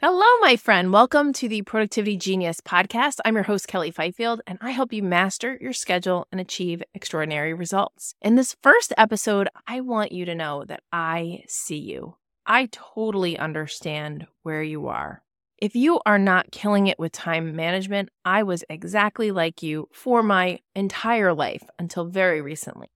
Hello, my friend. Welcome to the Productivity Genius podcast. I'm your host, Kelly Fifield, and I help you master your schedule and achieve extraordinary results. In this first episode, I want you to know that I see you. I totally understand where you are. If you are not killing it with time management, I was exactly like you for my entire life until very recently.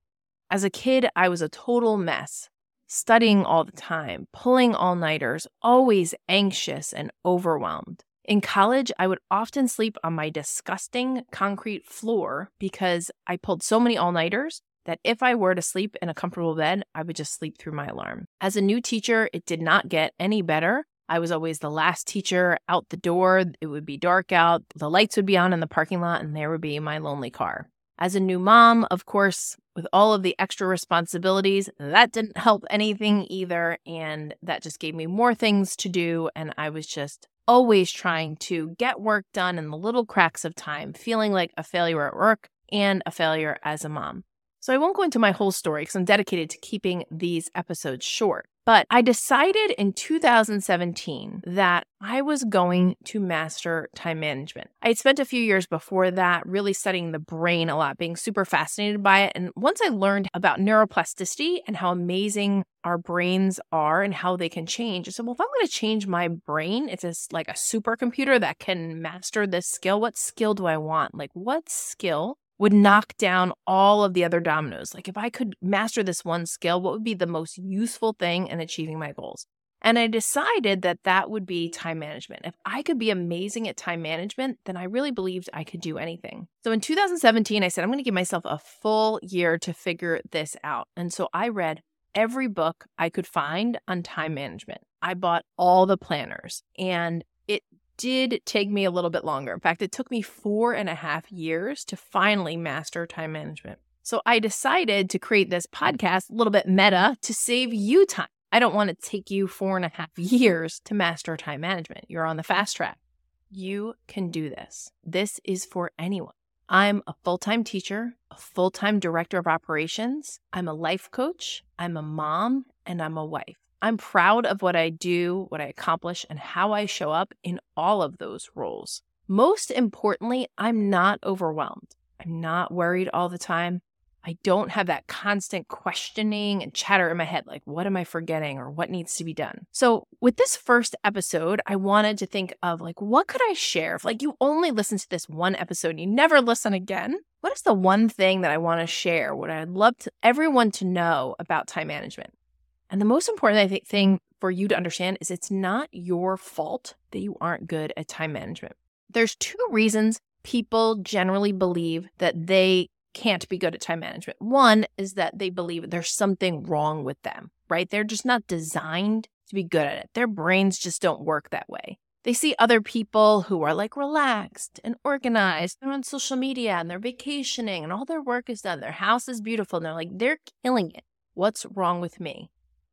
As a kid, I was a total mess studying all the time, pulling all nighters, always anxious and overwhelmed. In college, I would often sleep on my disgusting concrete floor because I pulled so many all nighters that if I were to sleep in a comfortable bed, I would just sleep through my alarm. As a new teacher, it did not get any better. I was always the last teacher out the door. It would be dark out, the lights would be on in the parking lot, and there would be my lonely car. As a new mom, of course, with all of the extra responsibilities, that didn't help anything either. And that just gave me more things to do. And I was just always trying to get work done in the little cracks of time, feeling like a failure at work and a failure as a mom. So I won't go into my whole story because I'm dedicated to keeping these episodes short. But I decided in 2017 that I was going to master time management. I had spent a few years before that really studying the brain a lot, being super fascinated by it. And once I learned about neuroplasticity and how amazing our brains are and how they can change, I said, well, if I'm going to change my brain, it's just like a supercomputer that can master this skill. What skill do I want? Like, what skill would knock down all of the other dominoes. Like, if I could master this one skill, what would be the most useful thing in achieving my goals? And I decided that that would be time management. If I could be amazing at time management, then I really believed I could do anything. So in 2017, I said, I'm going to give myself a full year to figure this out. And so I read every book I could find on time management. I bought all the planners and it did take me a little bit longer. In fact, it took me four and a half years to finally master time management. So I decided to create this podcast, a little bit meta, to save you time. I don't want to take you four and a half years to master time management. You're on the fast track. You can do this. This is for anyone. I'm a full time teacher, a full time director of operations. I'm a life coach. I'm a mom, and I'm a wife. I'm proud of what I do, what I accomplish, and how I show up in all of those roles. Most importantly, I'm not overwhelmed. I'm not worried all the time. I don't have that constant questioning and chatter in my head like, what am I forgetting or what needs to be done? So, with this first episode, I wanted to think of like, what could I share? If like you only listen to this one episode and you never listen again, what is the one thing that I want to share? What I'd love to, everyone to know about time management? And the most important I think, thing for you to understand is it's not your fault that you aren't good at time management. There's two reasons people generally believe that they can't be good at time management. One is that they believe there's something wrong with them, right? They're just not designed to be good at it. Their brains just don't work that way. They see other people who are like relaxed and organized. They're on social media and they're vacationing and all their work is done. Their house is beautiful and they're like, they're killing it. What's wrong with me?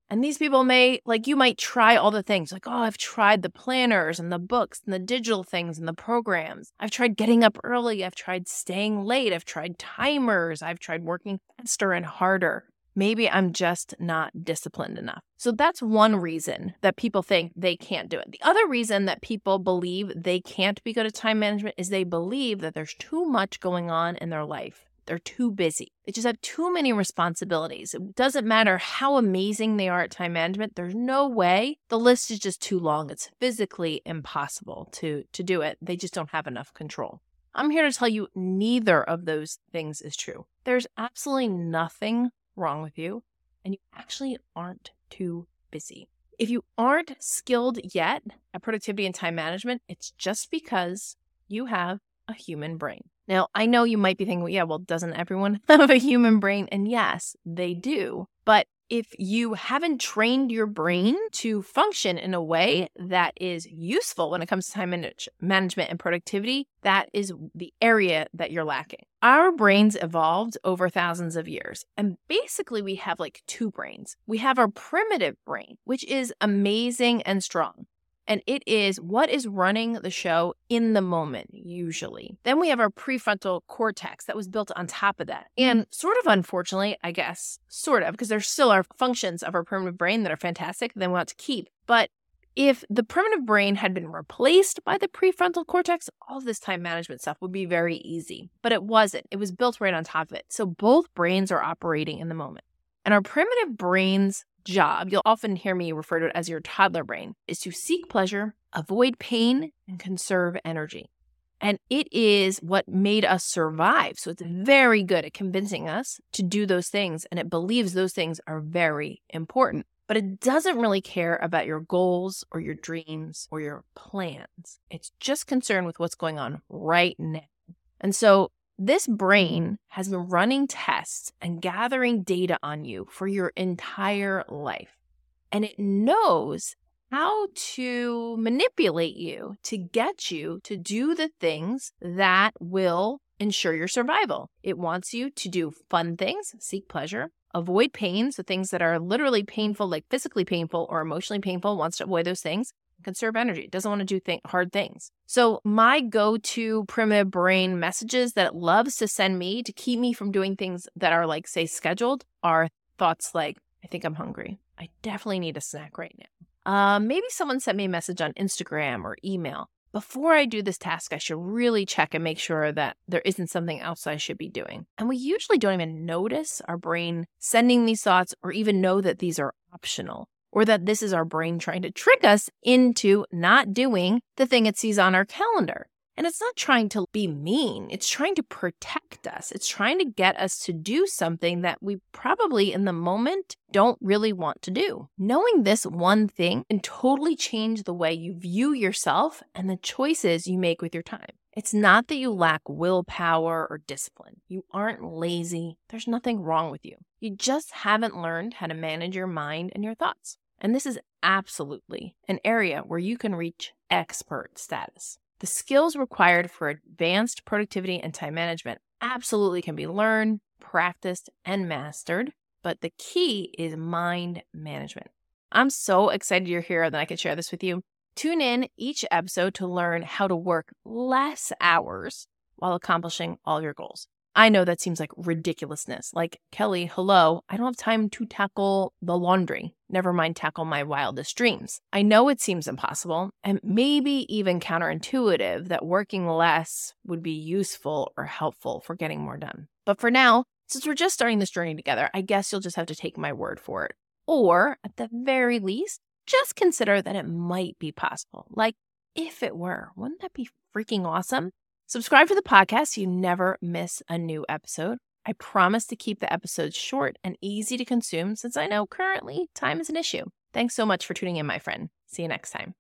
And these people may, like, you might try all the things, like, oh, I've tried the planners and the books and the digital things and the programs. I've tried getting up early. I've tried staying late. I've tried timers. I've tried working faster and harder. Maybe I'm just not disciplined enough. So that's one reason that people think they can't do it. The other reason that people believe they can't be good at time management is they believe that there's too much going on in their life. They're too busy. They just have too many responsibilities. It doesn't matter how amazing they are at time management. There's no way. The list is just too long. It's physically impossible to, to do it. They just don't have enough control. I'm here to tell you neither of those things is true. There's absolutely nothing wrong with you, and you actually aren't too busy. If you aren't skilled yet at productivity and time management, it's just because you have a human brain. Now, I know you might be thinking, well, yeah, well, doesn't everyone have a human brain? And yes, they do. But if you haven't trained your brain to function in a way that is useful when it comes to time management and productivity, that is the area that you're lacking. Our brains evolved over thousands of years. And basically, we have like two brains. We have our primitive brain, which is amazing and strong and it is what is running the show in the moment, usually. Then we have our prefrontal cortex that was built on top of that. Mm-hmm. And sort of unfortunately, I guess, sort of, because there still are functions of our primitive brain that are fantastic, that we want to keep. But If the primitive brain had been replaced by the prefrontal cortex, all this time management stuff would be very easy. But it wasn't. It was built right on top of it. So both brains are operating in the moment. And our primitive brain's job, you'll often hear me refer to it as your toddler brain, is to seek pleasure, avoid pain, and conserve energy. And it is what made us survive. So it's very good at convincing us to do those things. And it believes those things are very important but it doesn't really care about your goals or your dreams or your plans. It's just concerned with what's going on right now. And so this brain has been running tests and gathering data on you for your entire life. And it knows how to manipulate you to get you to do the things that will ensure your survival. It wants you to do fun things, seek pleasure, avoid pain. So things that are literally painful, like physically painful or emotionally painful, wants to avoid those things. Conserve energy. Doesn't want to do th- hard things. So my go-to primitive brain messages that it loves to send me to keep me from doing things that are like, say, scheduled are thoughts like, I think I'm hungry. I definitely need a snack right now. Uh, maybe someone sent me a message on Instagram or email before I do this task, I should really check and make sure that there isn't something else I should be doing. And we usually don't even notice our brain sending these thoughts or even know that these are optional or that this is our brain trying to trick us into not doing the thing it sees on our calendar. And it's not trying to be mean, it's trying to protect us. It's trying to get us to do something that we probably in the moment don't really want to do. Knowing this one thing can totally change the way you view yourself and the choices you make with your time. It's not that you lack willpower or discipline. You aren't lazy. There's nothing wrong with you. You just haven't learned how to manage your mind and your thoughts. And this is absolutely an area where you can reach expert status. The skills required for advanced productivity and time management absolutely can be learned, practiced, and mastered, but the key is mind management. I'm so excited you're here that I can share this with you. Tune in each episode to learn how to work less hours while accomplishing all your goals. I know that seems like ridiculousness. Like, Kelly, hello, I don't have time to tackle the laundry, never mind tackle my wildest dreams. I know it seems impossible and maybe even counterintuitive that working less would be useful or helpful for getting more done. But for now, since we're just starting this journey together, I guess you'll just have to take my word for it. Or, at the very least, just consider that it might be possible. Like, if it were, wouldn't that be freaking awesome? Subscribe to the podcast so you never miss a new episode. I promise to keep the episodes short and easy to consume since I know currently time is an issue. Thanks so much for tuning in, my friend. See you next time.